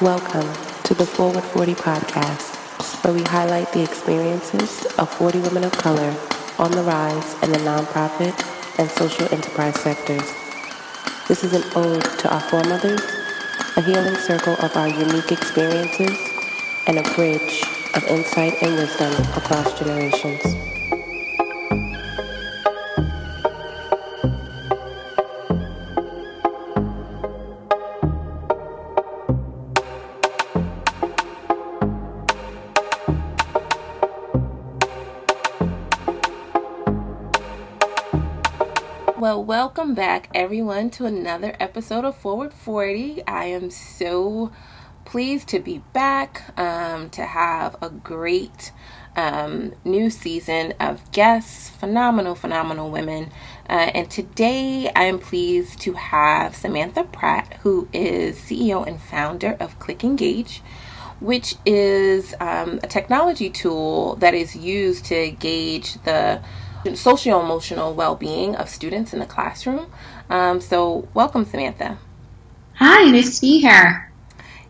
Welcome to the Forward 40 podcast, where we highlight the experiences of 40 women of color on the rise in the nonprofit and social enterprise sectors. This is an ode to our foremothers, a healing circle of our unique experiences, and a bridge of insight and wisdom across generations. Welcome back, everyone, to another episode of Forward 40. I am so pleased to be back, um, to have a great um, new season of guests, phenomenal, phenomenal women. Uh, and today I am pleased to have Samantha Pratt, who is CEO and founder of Click Engage which is um, a technology tool that is used to gauge the social emotional well being of students in the classroom. Um, so, welcome, Samantha. Hi, nice to be here.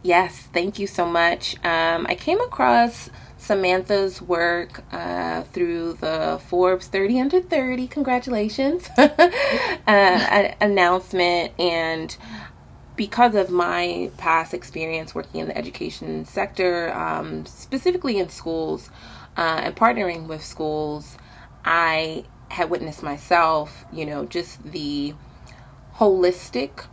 Yes, thank you so much. Um, I came across Samantha's work uh, through the Forbes 30 Under 30, congratulations, uh, announcement. And because of my past experience working in the education sector, um, specifically in schools uh, and partnering with schools, I had witnessed myself, you know, just the holistic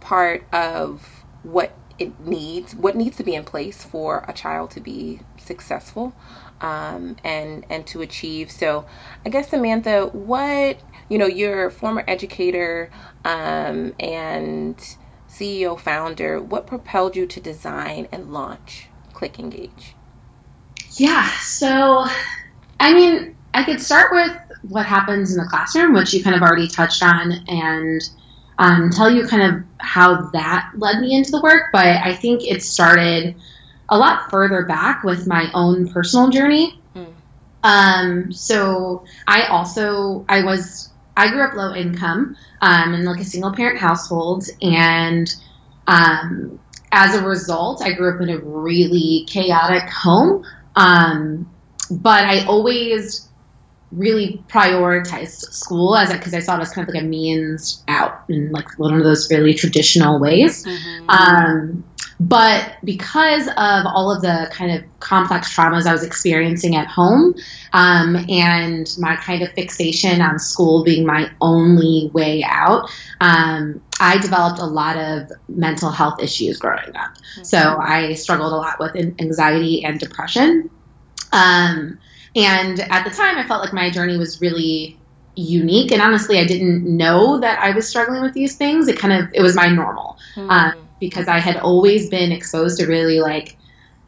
part of what it needs, what needs to be in place for a child to be successful um, and and to achieve. So, I guess Samantha, what you know, you're a former educator um, and CEO founder. What propelled you to design and launch Click Engage? Yeah, so I mean, I could start with what happens in the classroom, which you kind of already touched on, and um, tell you kind of how that led me into the work. But I think it started a lot further back with my own personal journey. Mm. Um, so I also I was I grew up low income um, in like a single parent household, and um, as a result, I grew up in a really chaotic home. Um, but I always really prioritized school as because I saw it as kind of like a means out in like one of those really traditional ways. Mm-hmm. Um, but because of all of the kind of complex traumas I was experiencing at home um, and my kind of fixation on school being my only way out, um, I developed a lot of mental health issues growing up. Mm-hmm. So I struggled a lot with anxiety and depression. Um, and at the time, I felt like my journey was really unique. And honestly, I didn't know that I was struggling with these things. It kind of it was my normal mm. uh, because I had always been exposed to really like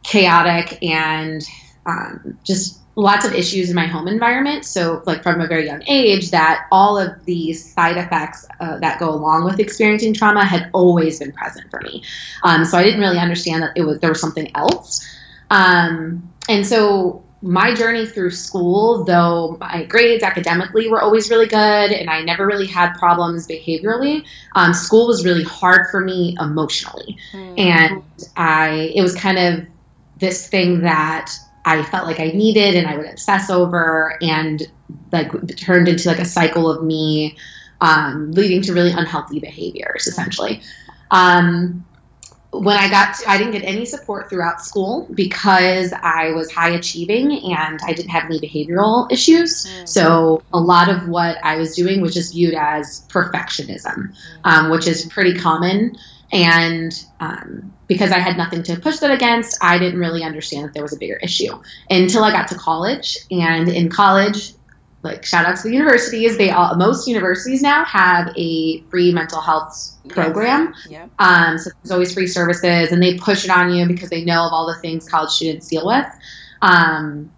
chaotic and um, just lots of issues in my home environment. So, like from a very young age, that all of these side effects uh, that go along with experiencing trauma had always been present for me. Um, so I didn't really understand that it was there was something else. Um, and so my journey through school, though my grades academically were always really good and I never really had problems behaviorally, um, school was really hard for me emotionally. Mm. And I, it was kind of this thing that I felt like I needed and I would obsess over and like turned into like a cycle of me um, leading to really unhealthy behaviors essentially. Um, when I got, to, I didn't get any support throughout school because I was high achieving and I didn't have any behavioral issues. Mm-hmm. So a lot of what I was doing was just viewed as perfectionism, mm-hmm. um, which is pretty common. And um, because I had nothing to push that against, I didn't really understand that there was a bigger issue until I got to college. And in college, like shout out to the universities. They all most universities now have a free mental health program. Yes. Yep. Um, so there's always free services, and they push it on you because they know of all the things college students deal with. Um,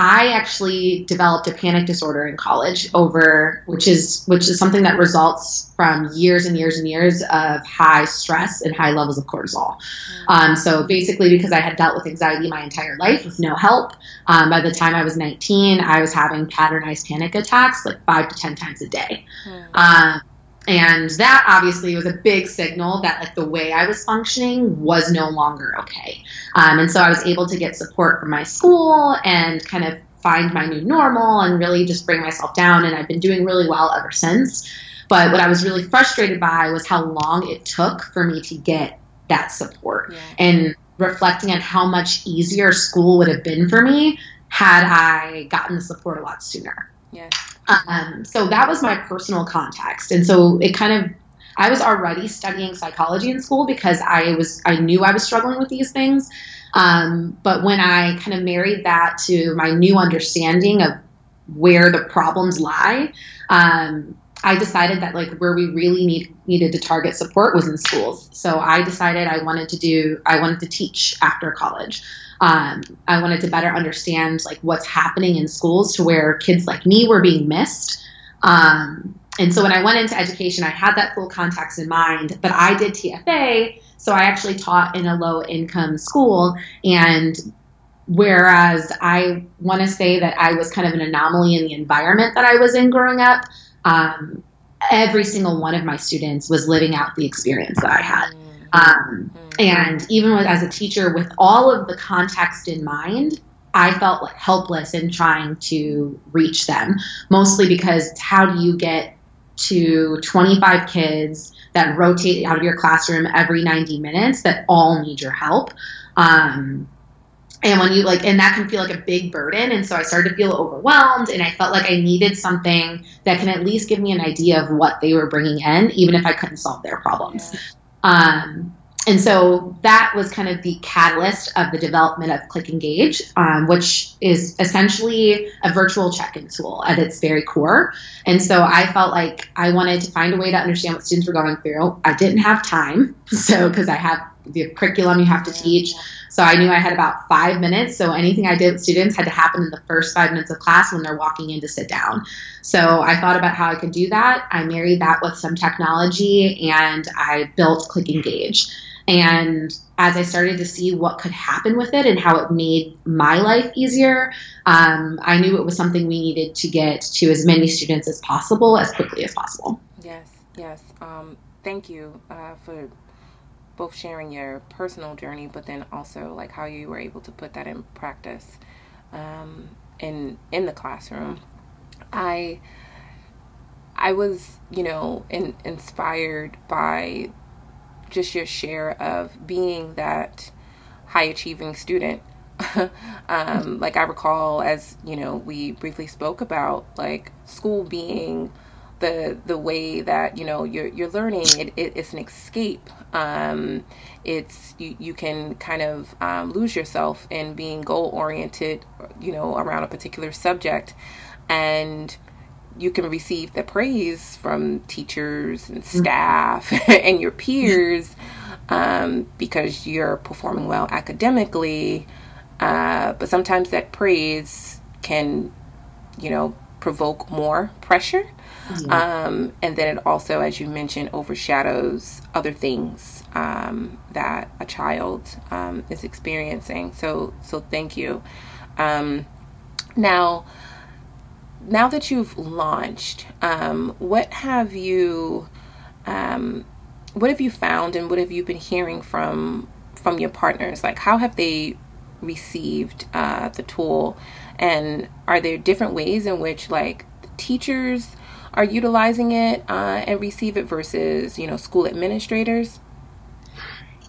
I actually developed a panic disorder in college over which is which is something that results from years and years and years of high stress and high levels of cortisol. Mm-hmm. Um, so basically, because I had dealt with anxiety my entire life with no help, um, by the time I was 19, I was having patternized panic attacks like five to ten times a day. Mm-hmm. Um, and that obviously was a big signal that like the way I was functioning was no longer okay. Um, and so I was able to get support from my school and kind of find my new normal and really just bring myself down. And I've been doing really well ever since. But what I was really frustrated by was how long it took for me to get that support yeah. and reflecting on how much easier school would have been for me had I gotten the support a lot sooner. Yeah. Um, so that was my personal context. And so it kind of, I was already studying psychology in school because I was, I knew I was struggling with these things. Um, but when I kind of married that to my new understanding of where the problems lie, um, I decided that like where we really need needed to target support was in schools. So I decided I wanted to do I wanted to teach after college. Um, I wanted to better understand like what's happening in schools to where kids like me were being missed. Um, and so when I went into education, I had that full context in mind. But I did TFA, so I actually taught in a low income school and whereas I want to say that I was kind of an anomaly in the environment that I was in growing up um, every single one of my students was living out the experience that I had. Um, and even with, as a teacher, with all of the context in mind, I felt like helpless in trying to reach them, mostly because how do you get to 25 kids that rotate out of your classroom every 90 minutes that all need your help? Um, and when you like and that can feel like a big burden and so i started to feel overwhelmed and i felt like i needed something that can at least give me an idea of what they were bringing in even if i couldn't solve their problems. Um, and so that was kind of the catalyst of the development of click engage um, which is essentially a virtual check-in tool at its very core. And so i felt like i wanted to find a way to understand what students were going through. I didn't have time so because i have the curriculum you have to teach so I knew I had about five minutes. So anything I did with students had to happen in the first five minutes of class when they're walking in to sit down. So I thought about how I could do that. I married that with some technology and I built Click Engage. And as I started to see what could happen with it and how it made my life easier, um, I knew it was something we needed to get to as many students as possible as quickly as possible. Yes, yes. Um, thank you uh, for both sharing your personal journey, but then also like how you were able to put that in practice um, in in the classroom. I I was, you know, in, inspired by just your share of being that high achieving student. um, like I recall, as you know, we briefly spoke about like school being the the way that you know you're you're learning it, it it's an escape. Um, it's you, you can kind of um, lose yourself in being goal oriented you know around a particular subject. And you can receive the praise from teachers and mm-hmm. staff and your peers um, because you're performing well academically. Uh, but sometimes that praise can you know provoke more pressure um, and then it also, as you mentioned, overshadows other things um, that a child um, is experiencing. So, so thank you. Um, now, now that you've launched, um, what have you, um, what have you found, and what have you been hearing from from your partners? Like, how have they received uh, the tool, and are there different ways in which, like, teachers are utilizing it uh, and receive it versus you know school administrators?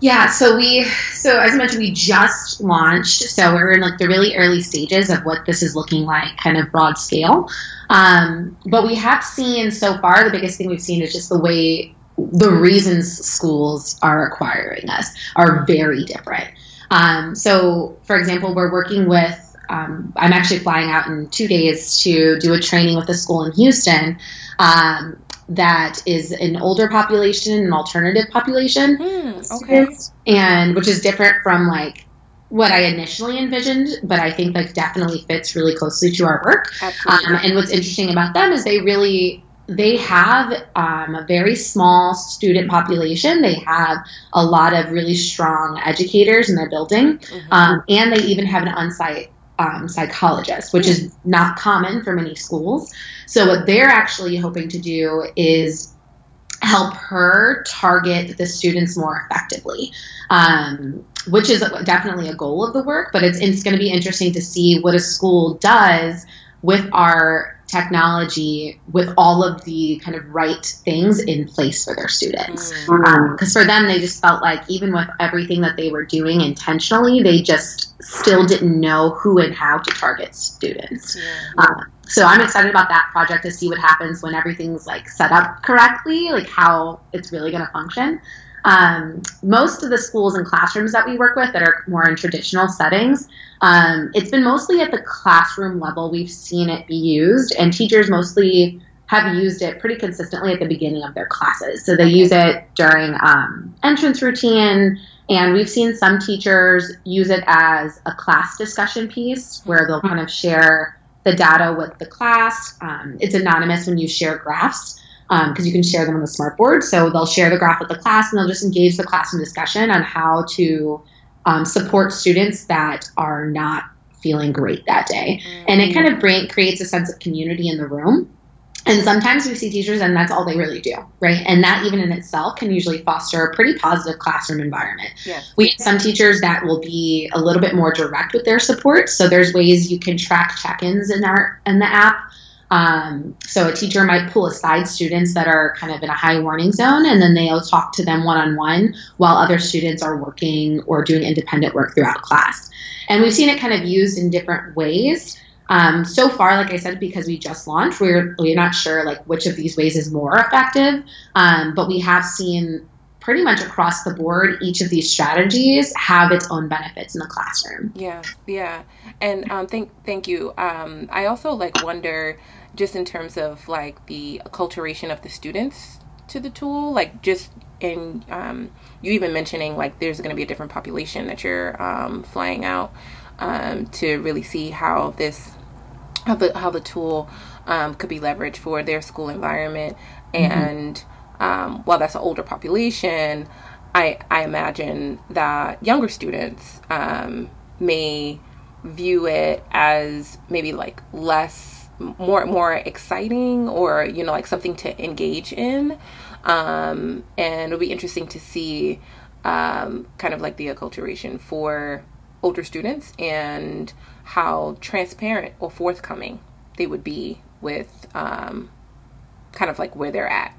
Yeah, so we so as much we just launched, so we're in like the really early stages of what this is looking like, kind of broad scale. Um, but we have seen so far the biggest thing we've seen is just the way the reasons schools are acquiring us are very different. Um, so, for example, we're working with um, I'm actually flying out in two days to do a training with a school in Houston um, that is an older population, an alternative population, mm, okay. and which is different from like what I initially envisioned, but I think like definitely fits really closely to our work. Um, and what's interesting about them is they really they have um, a very small student population. They have a lot of really strong educators in their building, mm-hmm. um, and they even have an on-site um, psychologist, which is not common for many schools. So, what they're actually hoping to do is help her target the students more effectively, um, which is definitely a goal of the work. But it's, it's going to be interesting to see what a school does with our technology with all of the kind of right things in place for their students. Because mm. um, for them, they just felt like even with everything that they were doing intentionally, they just still didn't know who and how to target students. Yeah. Uh, so I'm excited about that project to see what happens when everything's like set up correctly, like how it's really going to function. Um, most of the schools and classrooms that we work with that are more in traditional settings, um, it's been mostly at the classroom level we've seen it be used, and teachers mostly have used it pretty consistently at the beginning of their classes. So they use it during um, entrance routine, and we've seen some teachers use it as a class discussion piece where they'll kind of share the data with the class. Um, it's anonymous when you share graphs because um, you can share them on the smartboard. So they'll share the graph with the class and they'll just engage the class in discussion on how to um, support students that are not feeling great that day. Mm-hmm. And it kind of bring, creates a sense of community in the room. And sometimes we see teachers and that's all they really do, right? And that even in itself can usually foster a pretty positive classroom environment. Yes. We have some teachers that will be a little bit more direct with their support. So there's ways you can track check-ins in our in the app um, so a teacher might pull aside students that are kind of in a high warning zone, and then they'll talk to them one on one while other students are working or doing independent work throughout class. And we've seen it kind of used in different ways. Um, so far, like I said, because we just launched, we're we're not sure like which of these ways is more effective. Um, but we have seen pretty much across the board, each of these strategies have its own benefits in the classroom. Yeah, yeah, and um, thank thank you. Um, I also like wonder just in terms of like the acculturation of the students to the tool, like just in um, you even mentioning like there's going to be a different population that you're um, flying out um, to really see how this how the how the tool um, could be leveraged for their school environment mm-hmm. and um, while that's an older population I, I imagine that younger students um, may view it as maybe like less more more exciting or you know like something to engage in um, and it'll be interesting to see um, kind of like the acculturation for older students and how transparent or forthcoming they would be with um, kind of like where they're at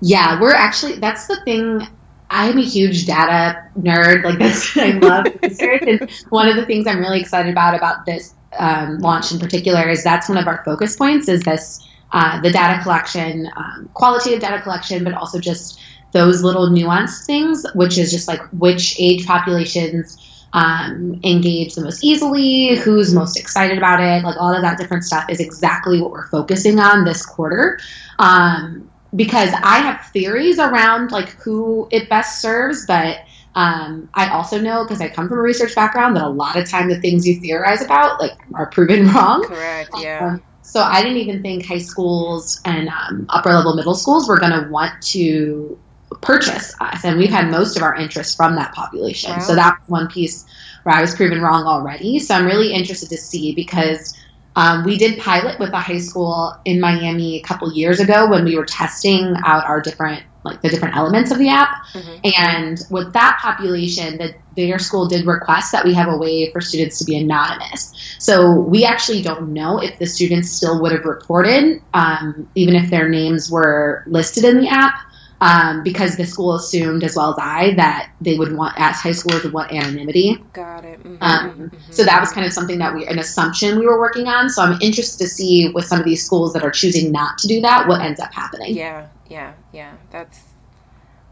yeah we're actually that's the thing I'm a huge data nerd. Like this, I love research. And one of the things I'm really excited about about this um, launch in particular is that's one of our focus points is this uh, the data collection um, qualitative data collection but also just those little nuanced things which is just like which age populations um, engage the most easily who's most excited about it like all of that different stuff is exactly what we're focusing on this quarter. Um, because i have theories around like who it best serves but um, I also know because I come from a research background that a lot of time the things you theorize about like are proven wrong. Correct. Yeah. Um, so I didn't even think high schools and um, upper level middle schools were going to want to purchase us, and we've had most of our interest from that population. Wow. So that's one piece where I was proven wrong already. So I'm really interested to see because. Um, we did pilot with a high school in Miami a couple years ago when we were testing out our different like the different elements of the app. Mm-hmm. And with that population, that their school did request that we have a way for students to be anonymous. So we actually don't know if the students still would have reported, um, even if their names were listed in the app. Um, because the school assumed, as well as I, that they would want, as high schoolers, would want anonymity. Got it. Mm-hmm, um, mm-hmm. So that was kind of something that we, an assumption we were working on. So I'm interested to see with some of these schools that are choosing not to do that, what ends up happening. Yeah, yeah, yeah. That's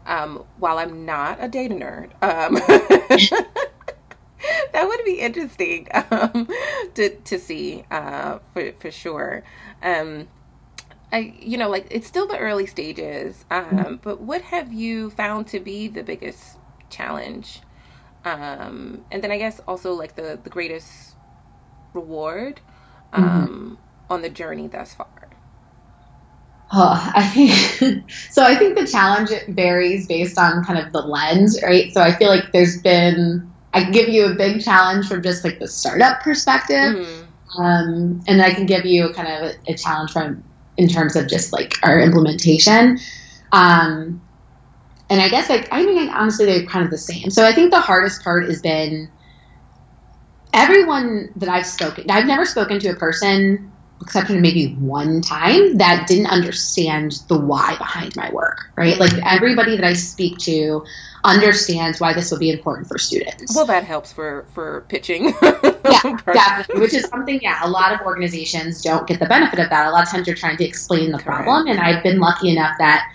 um, while I'm not a data nerd, um, that would be interesting um, to to see uh, for for sure. Um, I you know like it's still the early stages, um, mm-hmm. but what have you found to be the biggest challenge? Um, and then I guess also like the the greatest reward mm-hmm. um, mm-hmm. on the journey thus far. Oh, I think so. I think the challenge varies based on kind of the lens, right? So I feel like there's been I can give you a big challenge from just like the startup perspective, mm-hmm. um, and I can give you kind of a, a, challenge from in terms of just like our implementation. Um, and I guess like I mean honestly they're kind of the same. So I think the hardest part has been everyone that I've spoken. I've never spoken to a person except for maybe one time that didn't understand the why behind my work. Right, like everybody that I speak to understands why this would be important for students. Well, that helps for for pitching. yeah, definitely. Which is something, yeah, a lot of organizations don't get the benefit of that. A lot of times you're trying to explain the Correct. problem, and I've been lucky enough that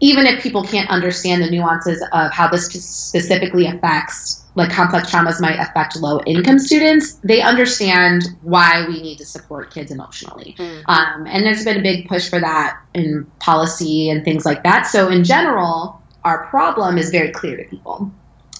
even if people can't understand the nuances of how this specifically affects like complex traumas might affect low income students they understand why we need to support kids emotionally mm. um, and there's been a big push for that in policy and things like that so in general our problem is very clear to people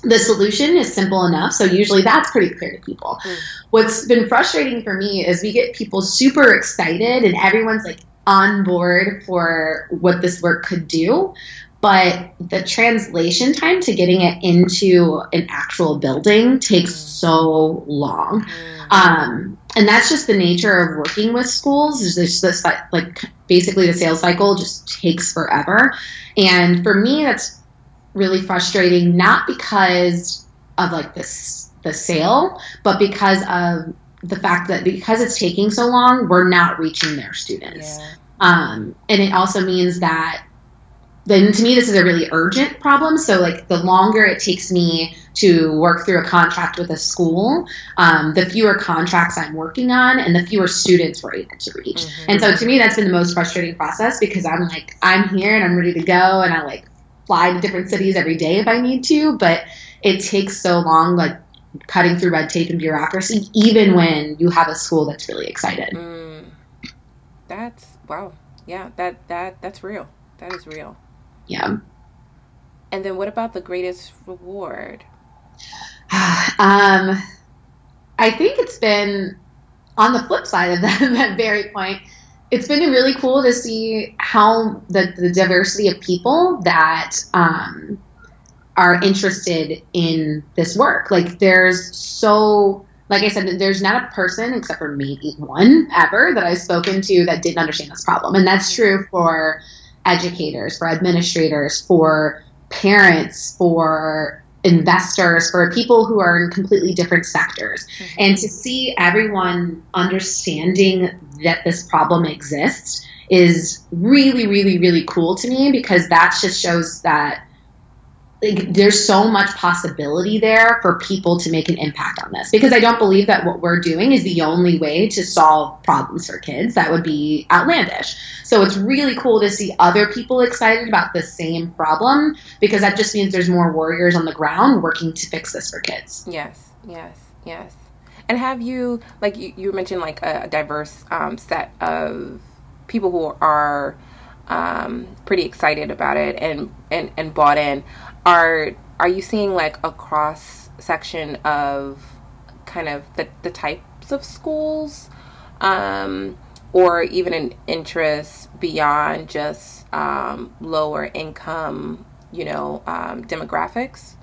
the solution is simple enough so usually that's pretty clear to people mm. what's been frustrating for me is we get people super excited and everyone's like on board for what this work could do but the translation time to getting it into an actual building takes mm. so long mm. um, and that's just the nature of working with schools is this, this like basically the sales cycle just takes forever and for me that's really frustrating not because of like this the sale but because of the fact that because it's taking so long we're not reaching their students yeah. Um, and it also means that then to me this is a really urgent problem so like the longer it takes me to work through a contract with a school um, the fewer contracts i'm working on and the fewer students we're able to reach mm-hmm. and so to me that's been the most frustrating process because i'm like i'm here and i'm ready to go and i like fly to different cities every day if i need to but it takes so long like cutting through red tape and bureaucracy even when you have a school that's really excited mm. that's wow. Yeah, that that that's real. That is real. Yeah. And then what about the greatest reward? um I think it's been on the flip side of that, that very point. It's been really cool to see how the, the diversity of people that um, are interested in this work. Like, there's so like I said, there's not a person except for maybe one ever that I've spoken to that didn't understand this problem. And that's true for educators, for administrators, for parents, for investors, for people who are in completely different sectors. Mm-hmm. And to see everyone understanding that this problem exists is really, really, really cool to me because that just shows that like, there's so much possibility there for people to make an impact on this because I don't believe that what we're doing is the only way to solve problems for kids. That would be outlandish. So it's really cool to see other people excited about the same problem because that just means there's more warriors on the ground working to fix this for kids. Yes, yes, yes. And have you, like you, mentioned, like a diverse um, set of people who are um, pretty excited about it and, and, and bought in are are you seeing like a cross section of kind of the, the types of schools um, or even an interest beyond just um, lower income you know um, demographics?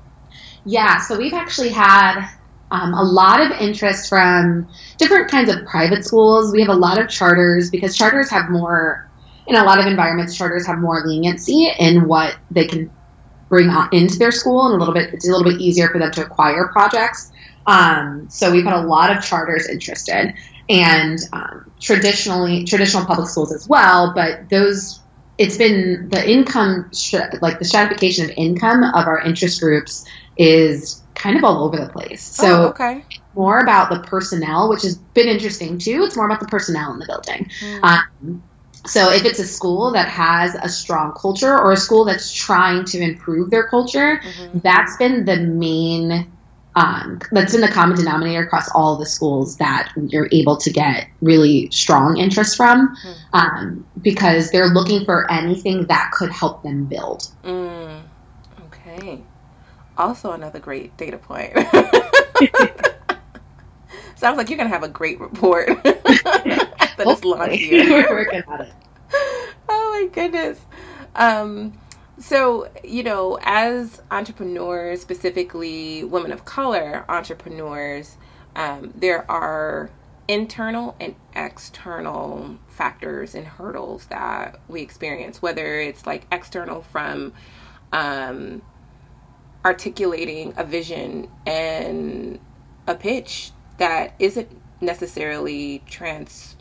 Yeah so we've actually had um, a lot of interest from different kinds of private schools. We have a lot of charters because charters have more in a lot of environments charters have more leniency in what they can bring into their school, and a little bit it's a little bit easier for them to acquire projects. Um, so we've had a lot of charters interested, and um, traditionally traditional public schools as well. But those it's been the income like the stratification of income of our interest groups is kind of all over the place. So oh, okay. more about the personnel, which has been interesting too. It's more about the personnel in the building. Mm. Um, so if it's a school that has a strong culture or a school that's trying to improve their culture, mm-hmm. that's been the main um, that's been the common denominator across all the schools that you're able to get really strong interest from mm. um, because they're looking for anything that could help them build. Mm. Okay. Also, another great data point. Sounds like you're going to have a great report is launched you. We're working on it. Oh my goodness. Um, so, you know, as entrepreneurs, specifically women of color entrepreneurs, um, there are internal and external factors and hurdles that we experience, whether it's like external from um, articulating a vision and a pitch that isn't necessarily trans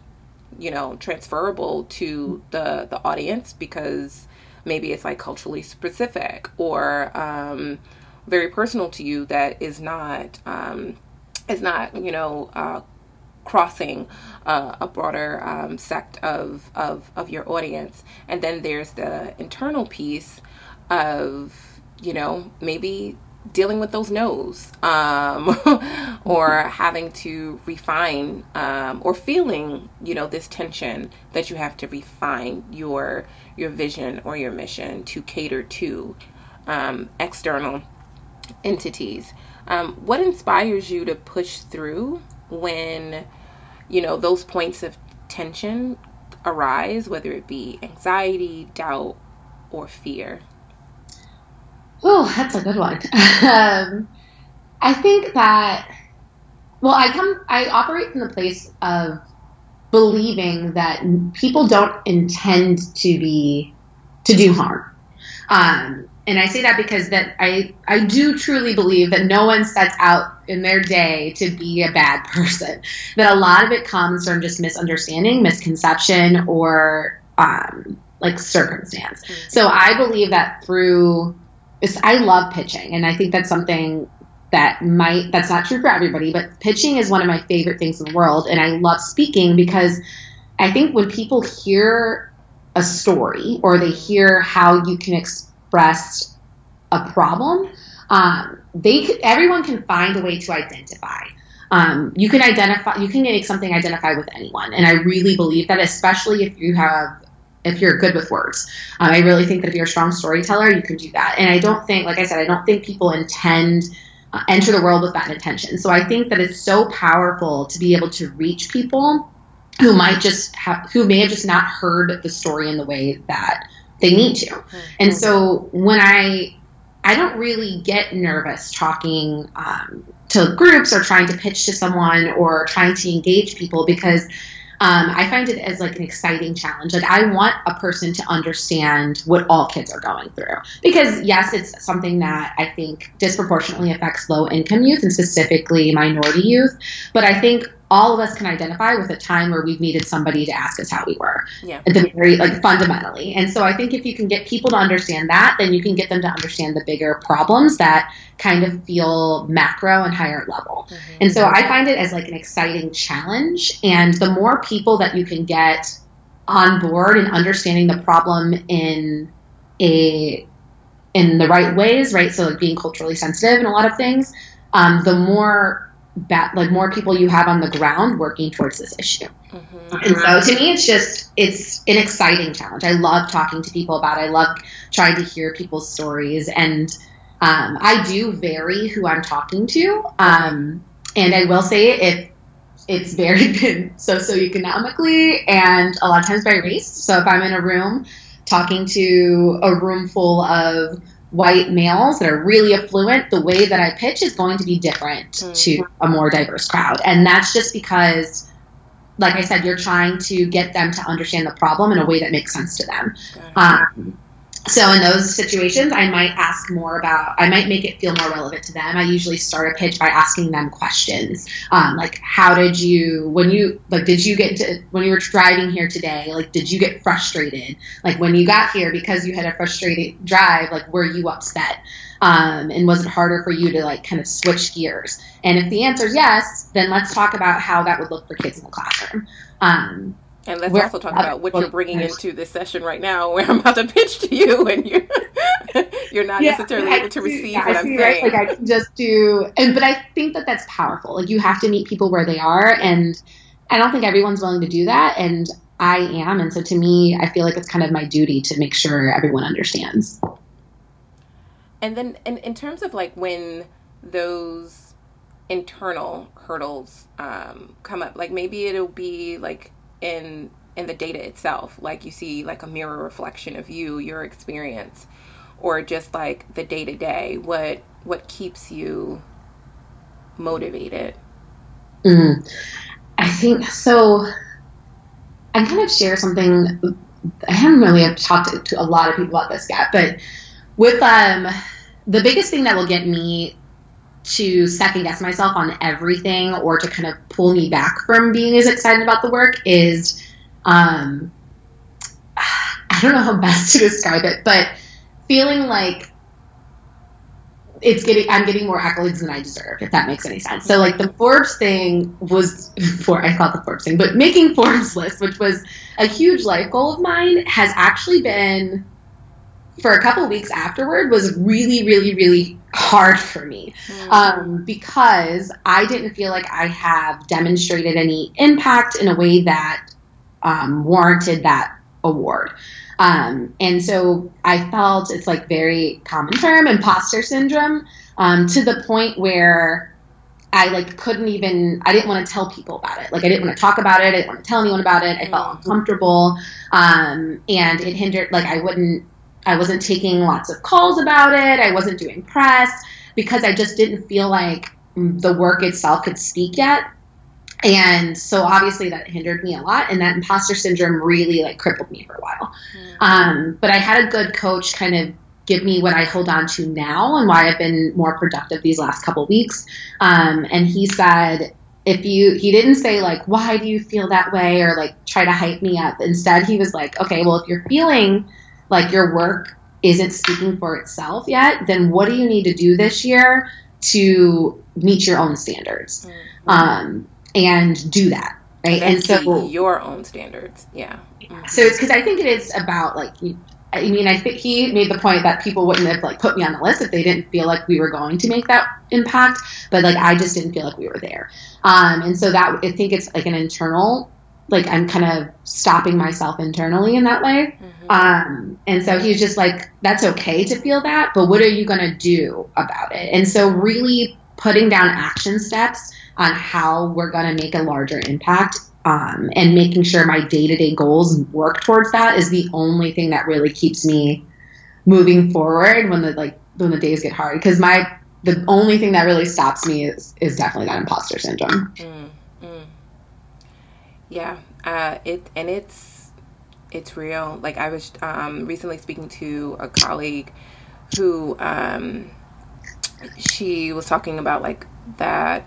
you know transferable to the the audience because maybe it's like culturally specific or um, very personal to you that is not um, is not you know uh, crossing uh, a broader um, sect of, of of your audience. And then there's the internal piece of you know maybe dealing with those no's um, or having to refine um, or feeling you know this tension that you have to refine your your vision or your mission to cater to um, external entities. Um, what inspires you to push through when you know those points of tension arise whether it be anxiety doubt or fear Oh, that's a good one. um, I think that, well, I come, I operate from the place of believing that people don't intend to be, to do harm. Um, and I say that because that I, I do truly believe that no one sets out in their day to be a bad person. That a lot of it comes from just misunderstanding, misconception, or um, like circumstance. Mm-hmm. So I believe that through I love pitching, and I think that's something that might that's not true for everybody, but pitching is one of my favorite things in the world, and I love speaking because I think when people hear a story or they hear how you can express a problem, um, they could, everyone can find a way to identify. Um, you can identify, you can make something identify with anyone, and I really believe that, especially if you have if you're good with words. Um, I really think that if you're a strong storyteller, you can do that. And I don't think, like I said, I don't think people intend uh, enter the world with that intention. So I think that it's so powerful to be able to reach people who might just have, who may have just not heard the story in the way that they need to. Mm-hmm. And so when I, I don't really get nervous talking um, to groups or trying to pitch to someone or trying to engage people because um, I find it as like an exciting challenge. Like I want a person to understand what all kids are going through because yes, it's something that I think disproportionately affects low income youth and specifically minority youth. But I think all of us can identify with a time where we've needed somebody to ask us how we were. Yeah. At the very like fundamentally. And so I think if you can get people to understand that, then you can get them to understand the bigger problems that kind of feel macro and higher level. Mm-hmm. And so I find it as like an exciting challenge. And the more people that you can get on board and understanding the problem in a in the right ways, right? So like being culturally sensitive in a lot of things, um, the more bat, like more people you have on the ground working towards this issue. Mm-hmm. And so to me, it's just it's an exciting challenge. I love talking to people about. It. I love trying to hear people's stories, and um, I do vary who I'm talking to. Um, and I will say if it's very good socioeconomically and a lot of times by race. So if I'm in a room talking to a room full of white males that are really affluent, the way that I pitch is going to be different mm-hmm. to a more diverse crowd. And that's just because, like I said, you're trying to get them to understand the problem in a way that makes sense to them. Um, so in those situations, I might ask more about. I might make it feel more relevant to them. I usually start a pitch by asking them questions, um, like how did you when you like did you get to when you were driving here today? Like did you get frustrated? Like when you got here because you had a frustrated drive, like were you upset? Um, and was it harder for you to like kind of switch gears? And if the answer is yes, then let's talk about how that would look for kids in the classroom. Um, and let's We're, also talk about what you're bringing into this session right now, where I'm about to pitch to you, and you're you're not yeah, necessarily able to receive yeah, what I'm saying. Like I can just do, and but I think that that's powerful. Like you have to meet people where they are, and I don't think everyone's willing to do that, and I am, and so to me, I feel like it's kind of my duty to make sure everyone understands. And then, in, in terms of like when those internal hurdles um, come up, like maybe it'll be like in in the data itself like you see like a mirror reflection of you your experience or just like the day to day what what keeps you motivated mm. I think so. I kind of share something. I haven't really talked to, to a lot of people about this yet, but with um, the biggest thing that will get me to second guess myself on everything or to kind of pull me back from being as excited about the work is um, I don't know how best to describe it, but feeling like it's getting I'm getting more accolades than I deserve, if that makes any sense. So like the Forbes thing was for I call it the Forbes thing, but making Forbes list, which was a huge life goal of mine, has actually been for a couple weeks afterward was really, really, really hard for me mm. um, because I didn't feel like I have demonstrated any impact in a way that um, warranted that award. Um, and so I felt it's like very common term, imposter syndrome, um, to the point where I like couldn't even I didn't want to tell people about it. Like I didn't want to talk about it. I didn't want to tell anyone about it. I felt mm. uncomfortable, um, and it hindered. Like I wouldn't. I wasn't taking lots of calls about it. I wasn't doing press because I just didn't feel like the work itself could speak yet. And so obviously that hindered me a lot, and that imposter syndrome really like crippled me for a while. Mm. Um, but I had a good coach kind of give me what I hold on to now and why I've been more productive these last couple weeks. Um, and he said, if you, he didn't say like, why do you feel that way or like try to hype me up. Instead, he was like, okay, well, if you're feeling like your work isn't speaking for itself yet, then what do you need to do this year to meet your own standards? Mm-hmm. Um, and do that right and, and so your own standards yeah mm-hmm. so it's because i think it is about like i mean i think he made the point that people wouldn't have like put me on the list if they didn't feel like we were going to make that impact but like i just didn't feel like we were there um, and so that i think it's like an internal like i'm kind of stopping myself internally in that way mm-hmm. um, and so he's just like that's okay to feel that but what are you going to do about it and so really putting down action steps on how we're going to make a larger impact um, and making sure my day-to-day goals work towards that is the only thing that really keeps me moving forward when the like when the days get hard because my the only thing that really stops me is is definitely that imposter syndrome mm. Yeah uh, it and it's it's real. Like i was um, recently speaking to a colleague who um, she was talking about like that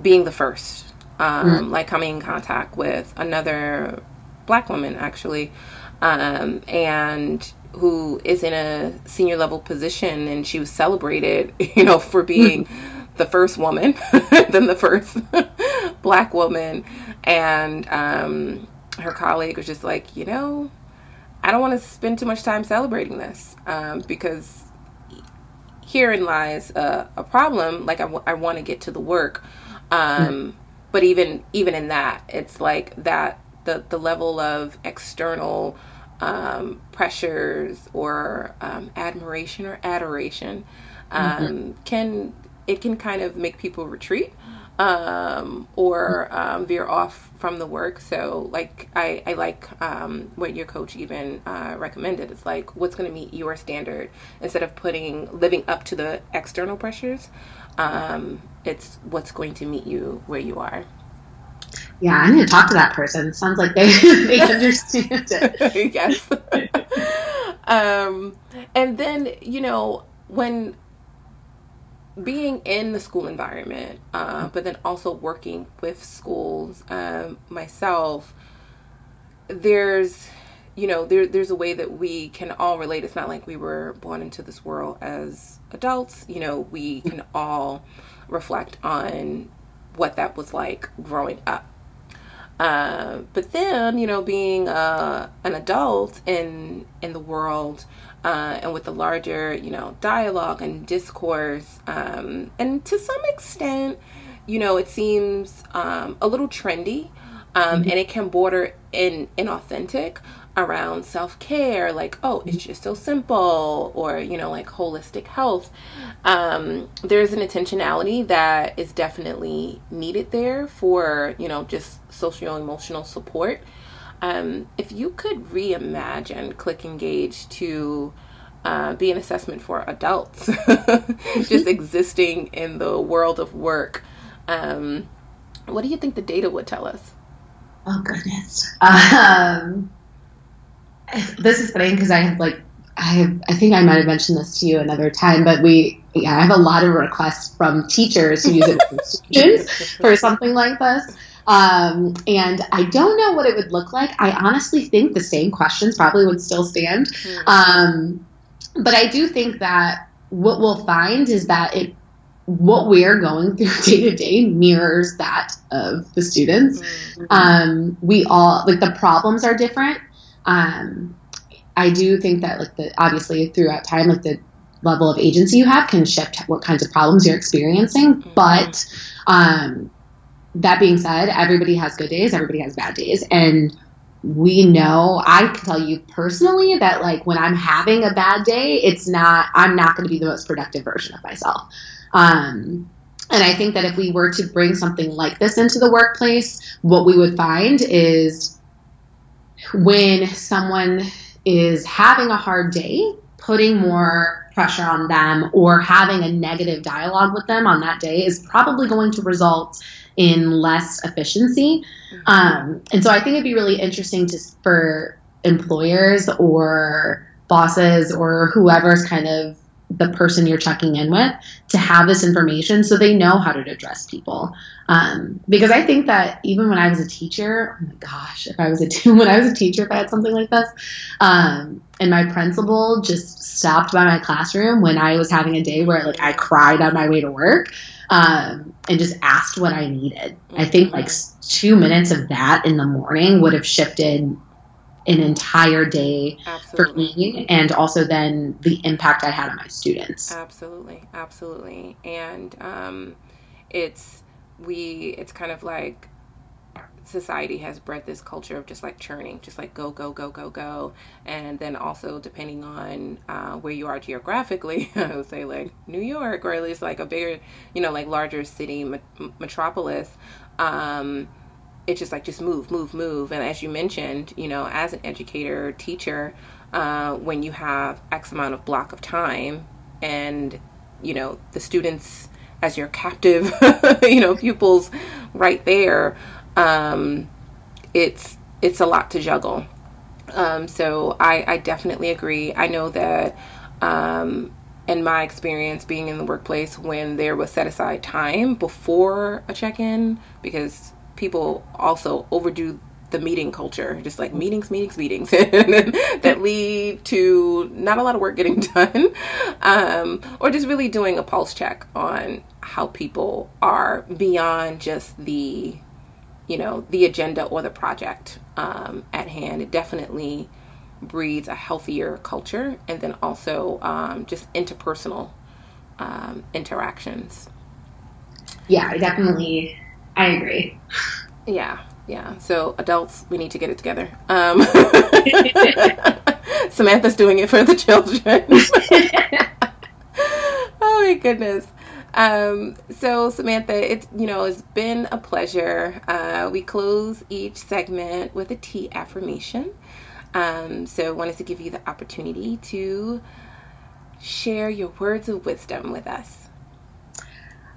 being the first, um, mm like coming in contact with another black woman actually, um, and who is in a senior level position, and she was celebrated, you know, for being the first woman, then the first black woman, and um, her colleague was just like, you know, I don't want to spend too much time celebrating this um, because herein lies a, a problem. Like I, w- I want to get to the work, um, but even even in that, it's like that the the level of external um, pressures or um, admiration or adoration um, mm-hmm. can it can kind of make people retreat um, or um, veer off from the work. So, like, I, I like um, what your coach even uh, recommended. It's like, what's going to meet your standard instead of putting living up to the external pressures. Um, it's what's going to meet you where you are. Yeah, I need to talk to that person. Sounds like they they understand it. yes. um, and then you know when being in the school environment, uh, but then also working with schools um, myself, there's you know there, there's a way that we can all relate. It's not like we were born into this world as adults. You know, we can all reflect on what that was like growing up. Uh, but then, you know, being uh, an adult in in the world uh, and with the larger, you know, dialogue and discourse, um, and to some extent, you know, it seems um, a little trendy, um, mm-hmm. and it can border in inauthentic around self care, like, oh, it's just so simple, or, you know, like holistic health. Um, there's an intentionality that is definitely needed there for, you know, just social emotional support. Um, if you could reimagine Click Engage to uh, be an assessment for adults, just existing in the world of work, um, What do you think the data would tell us? Oh goodness. Um, this is funny because I have like I have, I think I might have mentioned this to you another time, but we yeah I have a lot of requests from teachers who use it for students for something like this. Um, and I don't know what it would look like. I honestly think the same questions probably would still stand. Mm-hmm. Um, but I do think that what we'll find is that it what we're going through day to day mirrors that of the students. Mm-hmm. Um, we all like the problems are different. Um, I do think that like the obviously throughout time, like the level of agency you have can shift what kinds of problems you're experiencing. Mm-hmm. But um, that being said, everybody has good days, everybody has bad days, and we know I can tell you personally that like when I'm having a bad day, it's not I'm not going to be the most productive version of myself. Um, and I think that if we were to bring something like this into the workplace, what we would find is when someone is having a hard day, putting more pressure on them or having a negative dialogue with them on that day is probably going to result in less efficiency. Mm-hmm. Um, and so I think it'd be really interesting to for employers or bosses or whoever's kind of the person you're checking in with to have this information so they know how to address people. Um, because I think that even when I was a teacher, oh my gosh, if I was a when I was a teacher, if I had something like this, um, and my principal just stopped by my classroom when I was having a day where like I cried on my way to work. Um, and just asked what I needed. I think like two minutes of that in the morning would have shifted an entire day absolutely. for me and also then the impact I had on my students. Absolutely. Absolutely. And um, it's we it's kind of like society has bred this culture of just like churning, just like go, go, go, go, go. And then also, depending on uh, where you are geographically, I would say like New York or at least like a bigger, you know, like larger city met- metropolis, um, it's just like just move move move. And as you mentioned you know as an educator teacher uh, when you have x amount of block of time and you know the students as your captive you know pupils right there um, it's it's a lot to juggle. Um, so I, I definitely agree. I know that um, in my experience being in the workplace when there was set aside time before a check-in because people also overdo the meeting culture, just like meetings, meetings, meetings, that lead to not a lot of work getting done, um, or just really doing a pulse check on how people are beyond just the, you know, the agenda or the project um, at hand. It definitely breeds a healthier culture, and then also um, just interpersonal um, interactions. Yeah, definitely I agree. Yeah, yeah. So adults, we need to get it together. Um, Samantha's doing it for the children. oh my goodness. Um, so Samantha, it's you know it's been a pleasure. Uh, we close each segment with a tea affirmation. Um, so wanted to give you the opportunity to share your words of wisdom with us.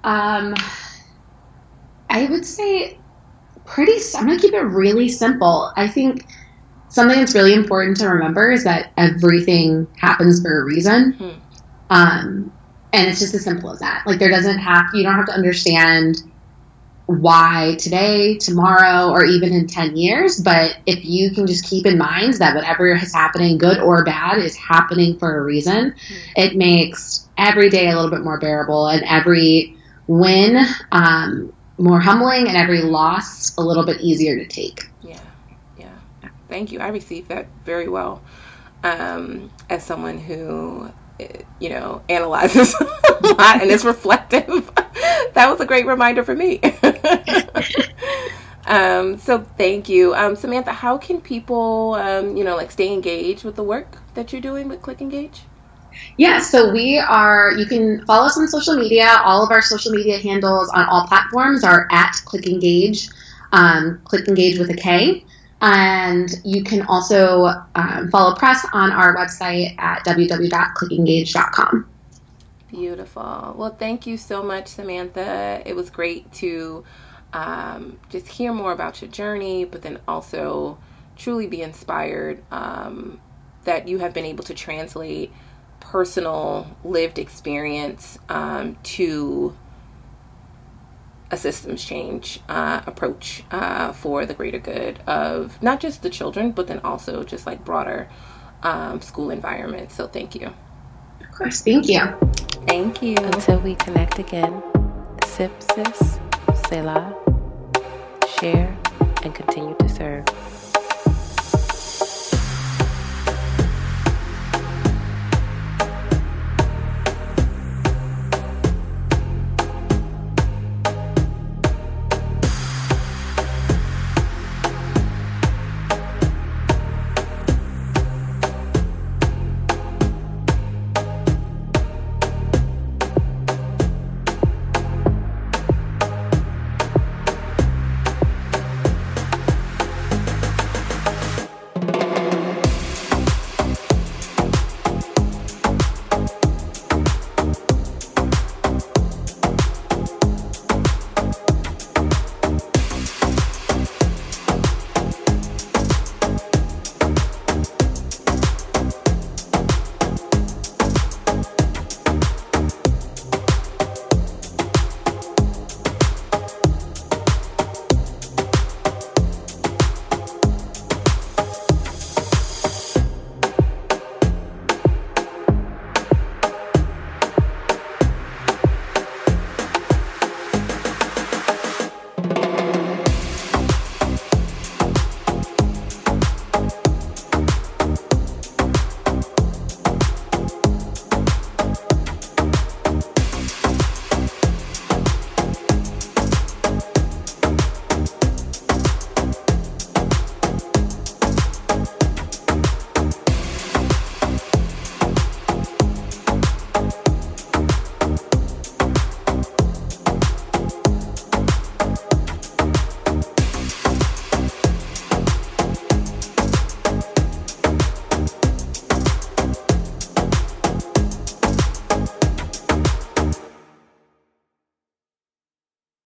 Um, I would say pretty, I'm going to keep it really simple. I think something that's really important to remember is that everything happens for a reason. Hmm. Um, and it's just as simple as that. Like, there doesn't have, you don't have to understand why today, tomorrow, or even in 10 years. But if you can just keep in mind that whatever is happening, good or bad, is happening for a reason, hmm. it makes every day a little bit more bearable and every win um, more humbling and every loss a little bit easier to take. Yeah, yeah. Thank you. I received that very well um, as someone who, you know, analyzes a lot and is reflective. that was a great reminder for me. um, so thank you, um, Samantha. How can people, um, you know, like stay engaged with the work that you're doing with Click Engage? Yeah, so we are, you can follow us on social media. All of our social media handles on all platforms are at Click Engage, um, with a K. And you can also um, follow press on our website at www.clickengage.com. Beautiful. Well, thank you so much, Samantha. It was great to um, just hear more about your journey, but then also truly be inspired um, that you have been able to translate personal lived experience um, to a systems change uh, approach uh, for the greater good of not just the children, but then also just like broader um, school environment. So thank you. Of course, thank you. Thank you. Until we connect again, sip, sis, Selah, share, and continue to serve.